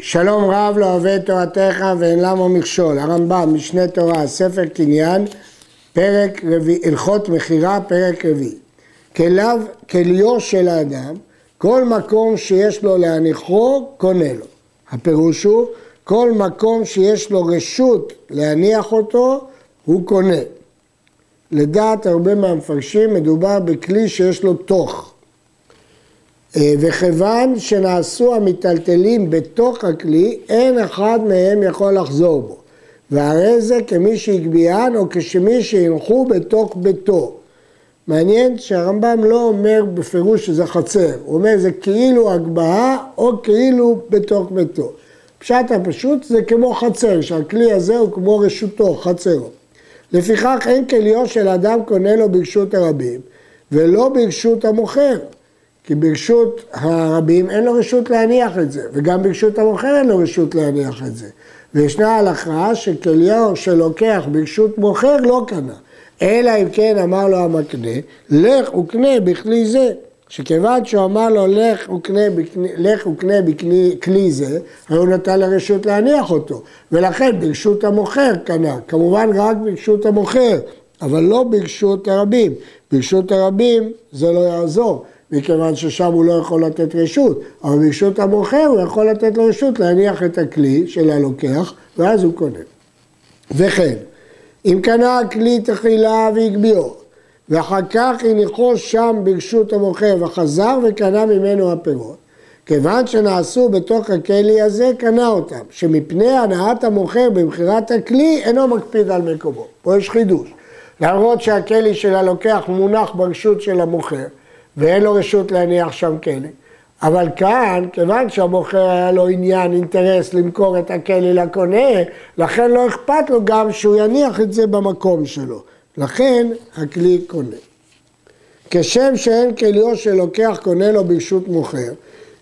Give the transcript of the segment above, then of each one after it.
שלום רב לא אוהב את תורתך ואין למה מכשול. הרמב"ם, משנה תורה, ספר קניין, פרק רביעי, הלכות מכירה, פרק רביעי. כליו, כליו של האדם, כל מקום שיש לו להניחו, קונה לו. הפירוש הוא, כל מקום שיש לו רשות להניח אותו, הוא קונה. לדעת הרבה מהמפרשים מדובר בכלי שיש לו תוך. אה, וכיוון שנעשו המיטלטלים בתוך הכלי, אין אחד מהם יכול לחזור בו. והרי זה כמי שהגביהן או כשמי שהנחו בתוך ביתו. מעניין שהרמב"ם לא אומר בפירוש שזה חצר, הוא אומר זה כאילו הגבהה או כאילו בתוך ביתו. פשט הפשוט זה כמו חצר, שהכלי הזה הוא כמו רשותו, חצרו. לפיכך אין כליו של אדם קונה לו ברשות הרבים ולא ברשות המוכר. כי ברשות הרבים אין לו רשות להניח את זה, וגם ברשות המוכר אין לו רשות להניח את זה. וישנה הלכה שכליהו שלוקח ברשות מוכר לא קנה, אלא אם כן אמר לו המקנה, לך וקנה בכלי זה. שכיוון שהוא אמר לו לך וקנה, לך וקנה בכלי זה, הרי הוא נתן לרשות להניח אותו, ולכן ברשות המוכר קנה, כמובן רק ברשות המוכר, אבל לא ברשות הרבים, ברשות הרבים זה לא יעזור, מכיוון ששם הוא לא יכול לתת רשות, אבל ברשות המוכר הוא יכול לתת לו רשות להניח את הכלי של הלוקח, ואז הוא קונה. וכן, אם קנה הכלי תחילה והגביהו, ואחר כך הניחו שם ברשות המוכר וחזר וקנה ממנו הפירות, כיוון שנעשו בתוך הכלי הזה, קנה אותם, שמפני הנעת המוכר במכירת הכלי אינו מקפיד על מקומו. פה יש חידוש. למרות שהכלי של הלוקח מונח ברשות של המוכר, ואין לו רשות להניח שם כלי. אבל כאן, כיוון שהמוכר היה לו עניין, אינטרס למכור את הכלי לקונה, לכן לא אכפת לו גם שהוא יניח את זה במקום שלו. לכן הכלי קונה. כשם שאין כליו של לוקח קונה לו ברשות מוכר,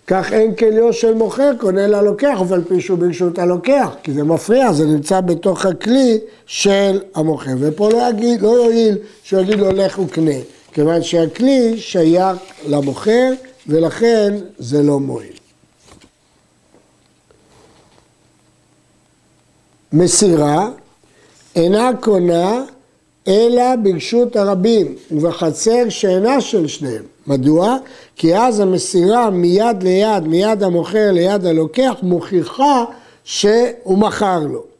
כך אין כליו של מוכר קונה ללוקח, אבל פי שהוא ברשות הלוקח, כי זה מפריע, זה נמצא בתוך הכלי של המוכר. ופה לא, יגיד, לא יועיל שהוא יגיד לו לך וקנה. כיוון שהכלי שייך למוכר ולכן זה לא מועיל. מסירה אינה קונה אלא ברשות הרבים ובחצר שאינה של שניהם. מדוע? כי אז המסירה מיד ליד, מיד המוכר ליד הלוקח, מוכיחה שהוא מכר לו.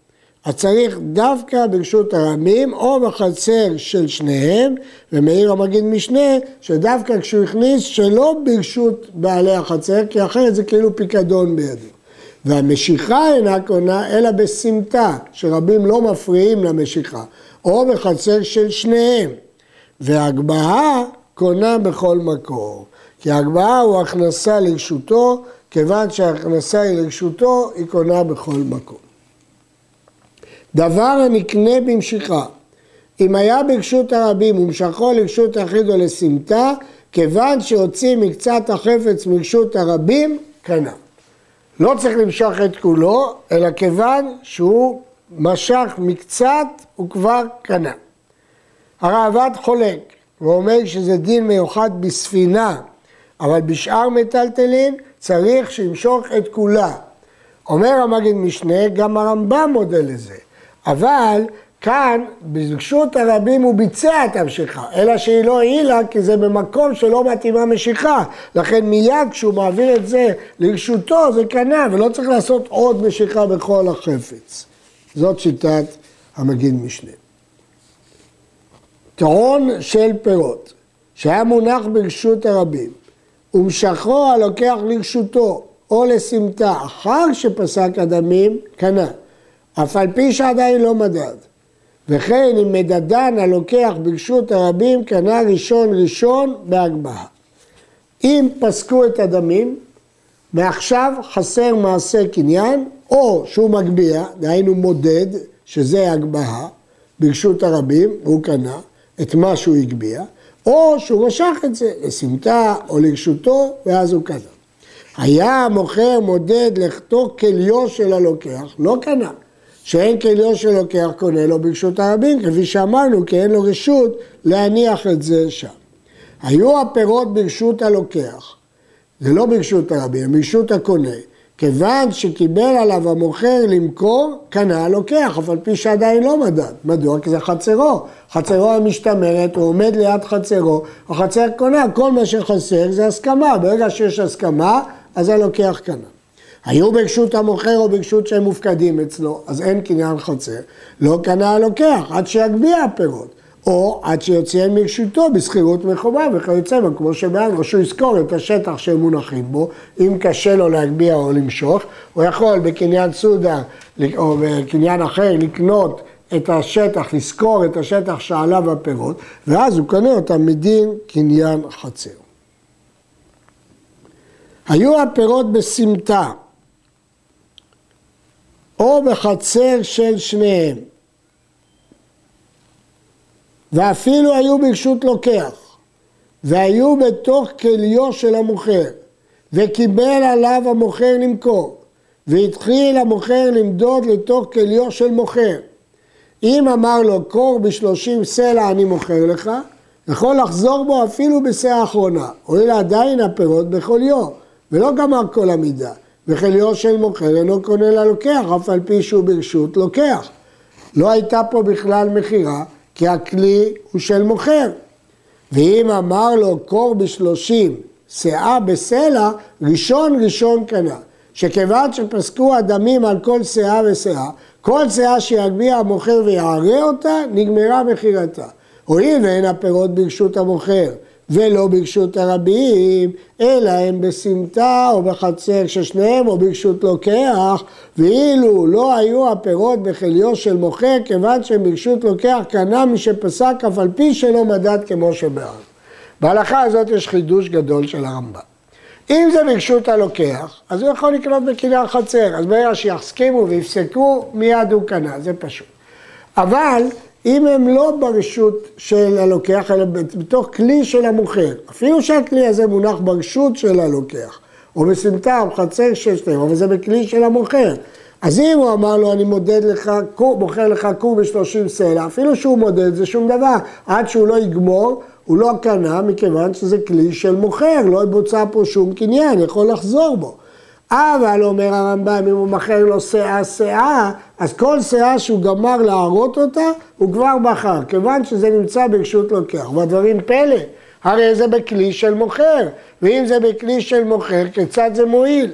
אז צריך דווקא ברשות הרמים או בחצר של שניהם, ומאיר המגיד משנה שדווקא כשהוא הכניס שלא ברשות בעלי החצר, כי אחרת זה כאילו פיקדון בידו. והמשיכה אינה קונה אלא בסמטה, שרבים לא מפריעים למשיכה, או בחצר של שניהם. והגבהה קונה בכל מקום, כי ההגבהה הוא הכנסה לרשותו, כיוון שההכנסה היא לרשותו, היא קונה בכל מקום. דבר הנקנה במשיכה. אם היה ברשות הרבים ומשכו לרשות היחיד או לסמטה, כיוון שהוציא מקצת החפץ מרשות הרבים, קנה. לא צריך למשוך את כולו, אלא כיוון שהוא משך מקצת, הוא כבר קנה. הראב"ד חולק, ואומר שזה דין מיוחד בספינה, אבל בשאר מטלטלין צריך שימשוך את כולה. אומר המגיד משנה, גם הרמב"ם מודה לזה. אבל כאן, ברשות הרבים הוא ביצע את המשיכה, אלא שהיא לא העילה כי זה במקום שלא מתאימה משיכה. לכן מיד כשהוא מעביר את זה לרשותו זה קנה, ולא צריך לעשות עוד משיכה בכל החפץ. זאת שיטת המגיד משנה. טעון של פירות, שהיה מונח ברשות הרבים, ומשכו הלוקח לרשותו או לסמטה אחר שפסק הדמים, קנה. אף על פי שעדיין לא מדד. וכן אם מדדן הלוקח ברשות הרבים קנה ראשון ראשון בהגבהה. אם פסקו את הדמים, מעכשיו חסר מעשה קניין, או שהוא מגביה, דהיינו מודד, שזה הגבהה, ברשות הרבים, והוא קנה את מה שהוא הגביה, או שהוא משך את זה לסמטה או לרשותו, ואז הוא קנה. היה המוכר מודד לכתו כליו של הלוקח, לא קנה. שאין כליו שלוקח קונה לו ברשות הרבים, כפי שאמרנו, כי אין לו רשות להניח את זה שם. היו הפירות ברשות הלוקח, זה לא ברשות הרבים, ברשות הקונה, כיוון שקיבל עליו המוכר למכור, קנה לוקח, אף על פי שעדיין לא מדד. מדוע? כי זה חצרו. חצרו המשתמרת, הוא עומד ליד חצרו, החצר קונה, כל מה שחסר זה הסכמה. ברגע שיש הסכמה, אז הלוקח קנה. היו ברשות המוכר או ברשות שהם מופקדים אצלו, אז אין קניין חצר. לא קנה הלוקח עד שיגביה הפירות. או עד שיוציאן מרשותו בשכירות מחובה וכיוצא בו, כמו שבעד, או שהוא יזכור את השטח שהם מונחים בו, אם קשה לו להגביה או למשוך, הוא יכול בקניין סודה או בקניין אחר לקנות את השטח, לשכור את השטח שעליו הפירות, ואז הוא קונה אותם מדין קניין חצר. היו הפירות בסמטה או בחצר של שניהם ואפילו היו ברשות לוקח, והיו בתוך כליו של המוכר, וקיבל עליו המוכר למכור, והתחיל המוכר למדוד לתוך כליו של מוכר. אם אמר לו, קור בשלושים סלע אני מוכר לך, יכול לחזור בו אפילו בשאה האחרונה, הואיל עדיין הפירות בחוליו, ולא גמר כל המידה. וכליו של מוכר אינו קונה ללוקח, אף על פי שהוא ברשות לוקח. לא הייתה פה בכלל מכירה, כי הכלי הוא של מוכר. ואם אמר לו קור בשלושים, שאה בסלע, ראשון ראשון קנה. שכיוון שפסקו הדמים על כל שאה ושאה, כל שאה שיגביה המוכר ויערה אותה, נגמרה מכירתה. הואיל ואין הפירות ברשות המוכר, ולא ברשות הרבים, אלא הם בסמטה או בחצר ששניהם או ברשות לוקח, ואילו לא היו הפירות בחליו של מוכר, כיוון שהם ברשות לוקח, קנה מי שפסק אף על פי שלא מדד כמו שבעד. בהלכה הזאת יש חידוש גדול של הרמב"ם. אם זה ברשות הלוקח, אז הוא יכול לקנות בקניין חצר, אז ברגע שיסכימו ויפסקו, מיד הוא קנה, זה פשוט. אבל אם הם לא ברשות של הלוקח, אלא בתוך כלי של המוכר, אפילו שהכלי הזה מונח ברשות של הלוקח, או בסמטה או חצר של שתיים, אבל זה בכלי של המוכר. אז אם הוא אמר לו, אני מודד לך, מוכר לך קור בשלושים סלע, אפילו שהוא מודד זה שום דבר, עד שהוא לא יגמור, הוא לא קנה מכיוון שזה כלי של מוכר, לא יבוצע פה שום קניין, יכול לחזור בו. אבל אומר הרמב"ם, אם הוא מכר לו שאה שאה, אז כל שאה שהוא גמר להראות אותה, הוא כבר מכר, כיוון שזה נמצא ברשות לוקח. והדברים פלא, הרי זה בכלי של מוכר, ואם זה בכלי של מוכר, כיצד זה מועיל?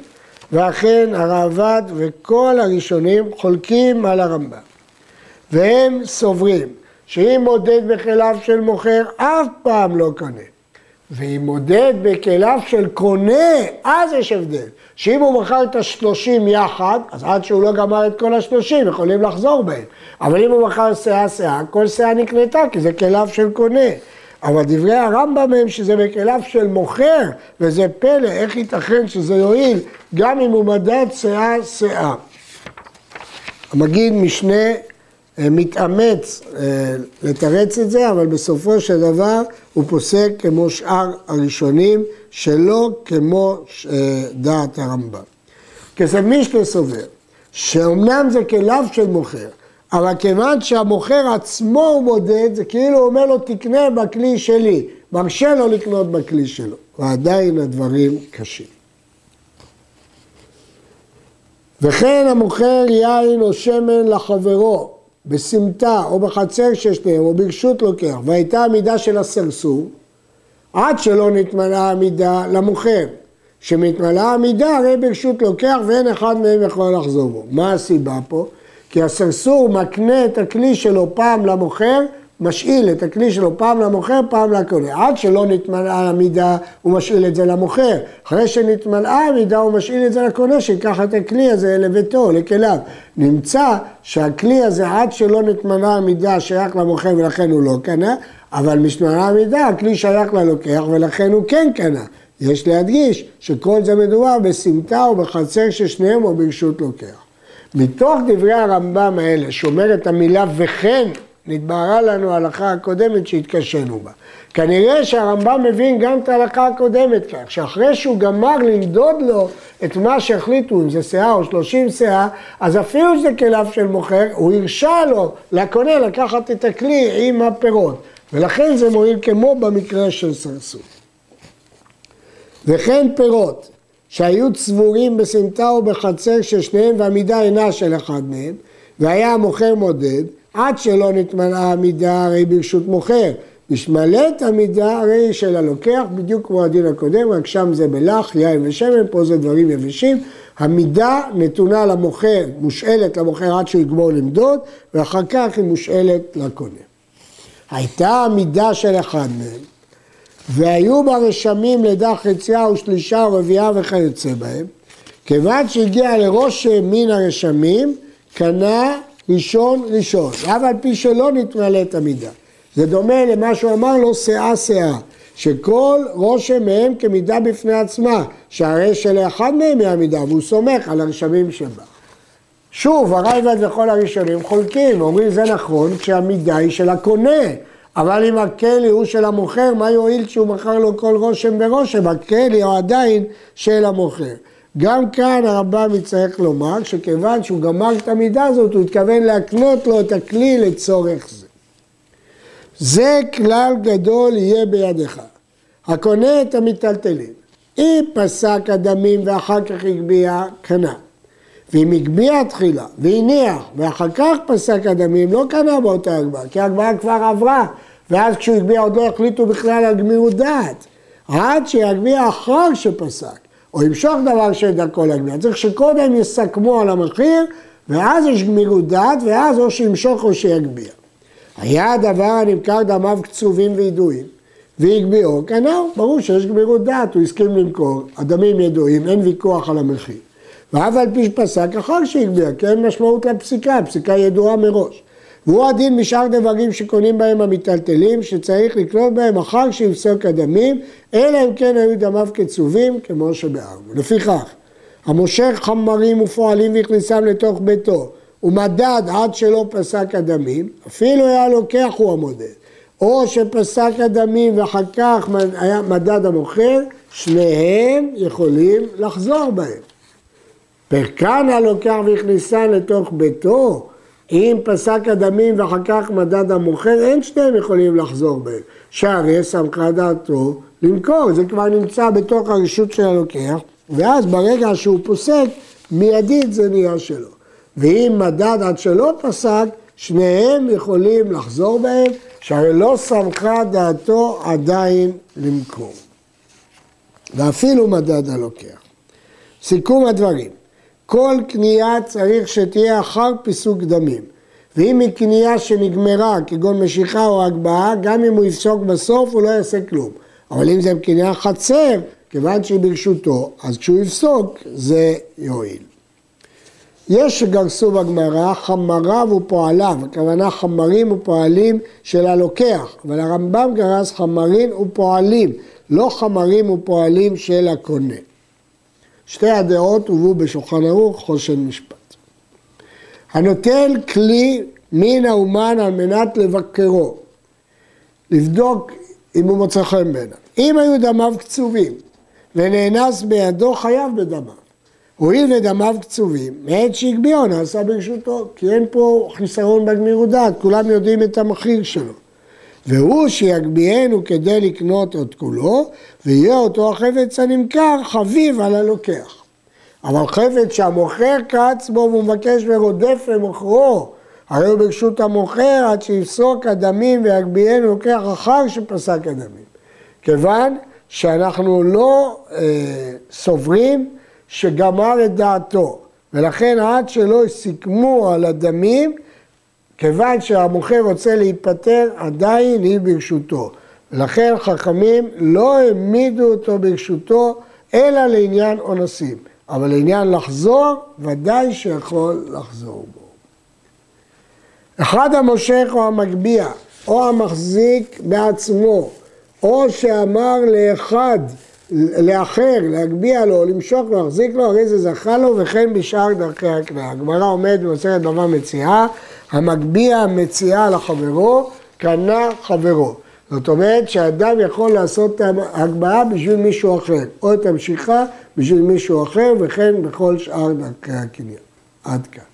ואכן הרעב"ד וכל הראשונים חולקים על הרמב"ם. והם סוברים שאם מודד בכליו של מוכר, אף פעם לא קונה. ואם מודד בכליו של קונה, אז יש הבדל. שאם הוא מכר את השלושים יחד, אז עד שהוא לא גמר את כל השלושים, יכולים לחזור בהם. אבל אם הוא מכר שאה שאה, כל שאה נקנתה, כי זה כליו של קונה. אבל דברי הרמב"ם הם שזה בכליו של מוכר, וזה פלא, איך ייתכן שזה יועיל גם אם הוא מדד שאה שאה. המגיד משנה מתאמץ אה, לתרץ את זה, אבל בסופו של דבר הוא פוסק כמו שאר הראשונים, שלא כמו אה, דעת הרמב"ם. כסף מישנה סובר, שאומנם זה כליו של מוכר, אבל כיוון שהמוכר עצמו הוא מודד, זה כאילו הוא אומר לו תקנה בכלי שלי, מרשה לו לקנות בכלי שלו, ועדיין הדברים קשים. וכן המוכר יין או שמן לחברו, בסמטה או בחצר ששניהם או ברשות לוקח, והייתה המידה של הסרסור, עד שלא נתמלאה המידה למוכר. שמתמלאה המידה הרי ברשות לוקח ואין אחד מהם יכול לחזור בו. מה הסיבה פה? כי הסרסור מקנה את הכלי שלו פעם למוכר משאיל את הכלי שלו פעם למוכר, פעם לקונה. עד שלא נתמלאה המידה, הוא משאיל את זה למוכר. אחרי שנתמלאה המידה, הוא משאיל את זה לקונה, שיקח את הכלי הזה לביתו, לכליו. נמצא שהכלי הזה, עד שלא נתמלאה המידה, שייך למוכר ולכן הוא לא קנה, אבל משתמלאה המידה, הכלי שייך ללוקח ולכן הוא כן קנה. יש להדגיש שכל זה מדובר בסמטה או בחצר ששניהם או ברשות לוקח. מתוך דברי הרמב"ם האלה, שאומר את המילה וכן נתבהרה לנו ההלכה הקודמת שהתקשינו בה. כנראה שהרמב"ם מבין גם את ההלכה הקודמת כך, שאחרי שהוא גמר למדוד לו את מה שהחליטו, אם זה שאה או שלושים שאה, אז אפילו שזה כליו של מוכר, הוא הרשה לו, לקונה, לקחת את הכלי עם הפירות. ולכן זה מועיל כמו במקרה של סרסור. וכן פירות, שהיו צבורים בסמטה ובחצר ששניהם והמידה אינה של אחד מהם, והיה המוכר מודד, עד שלא נתמלאה המידה הרי ברשות מוכר. בשמלט המידה הרי של הלוקח, בדיוק כמו הדין הקודם, רק שם זה בלח, יין ושמן, פה זה דברים יבשים. המידה נתונה למוכר, מושאלת למוכר עד שהוא יגמור למדוד, ואחר כך היא מושאלת לקונה. הייתה המידה של אחד מהם, והיו בה רשמים לידה חצייה ושלישה ורבייה וכיוצא בהם, כיוון שהגיע לראש מן הרשמים, קנה ראשון ראשון, אף על פי שלא נתמלאת המידה. זה דומה למה שהוא אמר לו שאה שאה, שכל רושם מהם כמידה בפני עצמה, שהרי שלאחד מהם היא המידה, והוא סומך על הרשמים שבה. שוב, הרייבד וכל הראשונים חולקים, אומרים זה נכון כשהמידה היא של הקונה, אבל אם הכלי הוא של המוכר, מה יועיל כשהוא מכר לו כל רושם ברושם? הכלי הוא עדיין של המוכר. גם כאן הרמב"ם יצטרך לומר שכיוון שהוא גמר את המידה הזאת, הוא התכוון להקנות לו את הכלי לצורך זה. זה כלל גדול יהיה בידך. הקונה את המיטלטלים. אם פסק הדמים ואחר כך הגביה, קנה. ואם הגביה תחילה והניח ואחר כך פסק הדמים, לא קנה באותה הגביה, כי ההגביה כבר עברה, ואז כשהוא הגביה עוד לא החליטו בכלל על גמירות דעת. עד שיגביה אחר שפסק, או ימשוך דבר שדרכו להגביה. צריך שקודם יסכמו על המחיר, ואז יש גמירות דעת, ואז או שימשוך או שיגביה. היה הדבר הנמכר דמיו קצובים וידועים, והגביאו, קנאו, ברור שיש גמירות דעת, הוא הסכים למכור, הדמים ידועים, אין ויכוח על המחיר. ואף על פי שפסק אחר שהגביע, כי אין משמעות לפסיקה, הפסיקה ידועה מראש. והוא הדין משאר דברים שקונים בהם המיטלטלים, שצריך לקנות בהם אחר שיפסוק הדמים, אלא אם כן היו דמיו קצובים, כמו שבארנו. לפיכך, המושך חמרים ופועלים והכניסם לתוך ביתו, ומדד עד שלא פסק הדמים, אפילו היה לוקח הוא המודד, או שפסק הדמים ואחר כך היה מדד המוכר, שניהם יכולים לחזור בהם. פרקן הלוקח והכניסן לתוך ביתו, אם פסק הדמים ואחר כך מדד המוכר, אין שניהם יכולים לחזור בהם. שהרי סמכה דעתו למכור, זה כבר נמצא בתוך הרשות של הלוקח, ואז ברגע שהוא פוסק, מיידית זה נהיה שלו. ואם מדד עד שלא פסק, שניהם יכולים לחזור בהם, שהרי לא סמכה דעתו עדיין למכור. ואפילו מדד הלוקח. סיכום הדברים, כל קנייה צריך שתהיה אחר פיסוק דמים. ואם היא קנייה שנגמרה, כגון משיכה או הגבהה, גם אם הוא יפסוק בסוף הוא לא יעשה כלום. אבל אם זה קנייה חצר, כיוון שהיא ברשותו, אז כשהוא יפסוק זה יועיל. יש שגרסו בגמרא חמריו ופועליו, הכוונה חמרים ופועלים של הלוקח, אבל הרמב"ם גרס חמרים ופועלים, לא חמרים ופועלים של הקונה. שתי הדעות הובאו בשולחן ערוך חושן משפט. הנוטל כלי מן האומן על מנת לבקרו, לבדוק אם הוא מוצא חן בעיניו. אם היו דמיו קצובים ונאנס בידו, חייב בדמיו. הואיל ודמיו קצובים, מעת שהגביהו נעשה ברשותו, כי אין פה חיסרון בגמירות דעת, כולם יודעים את המחיר שלו. והוא שיגביהנו כדי לקנות את כולו, ויהיה אותו החפץ הנמכר חביב על הלוקח. אבל חפץ שהמוכר קץ בו והוא מבקש ורודף למוכרו, הרי הוא ברשות המוכר עד שיפסוק הדמים ויגביהנו לוקח אחר שפסק הדמים. כיוון שאנחנו לא אה, סוברים שגמר את דעתו, ולכן עד שלא סיכמו על הדמים, כיוון שהמוכר רוצה להיפטר, עדיין היא ברשותו. ולכן חכמים לא העמידו אותו ברשותו, אלא לעניין אונסים. אבל לעניין לחזור, ודאי שיכול לחזור בו. אחד המושך או המגביה, או המחזיק בעצמו, או שאמר לאחד לאחר, להגביה לו, למשוך לו, להחזיק לו, הרי זה זכה לו, וכן בשאר דרכי הקנאה. הגמרא עומדת במסכת במה מציאה, המגביה מציאה לחברו, קנה חברו. זאת אומרת שאדם יכול לעשות את ההגבהה בשביל מישהו אחר, או את המשיכה בשביל מישהו אחר, וכן בכל שאר דרכי הקניין. עד כאן.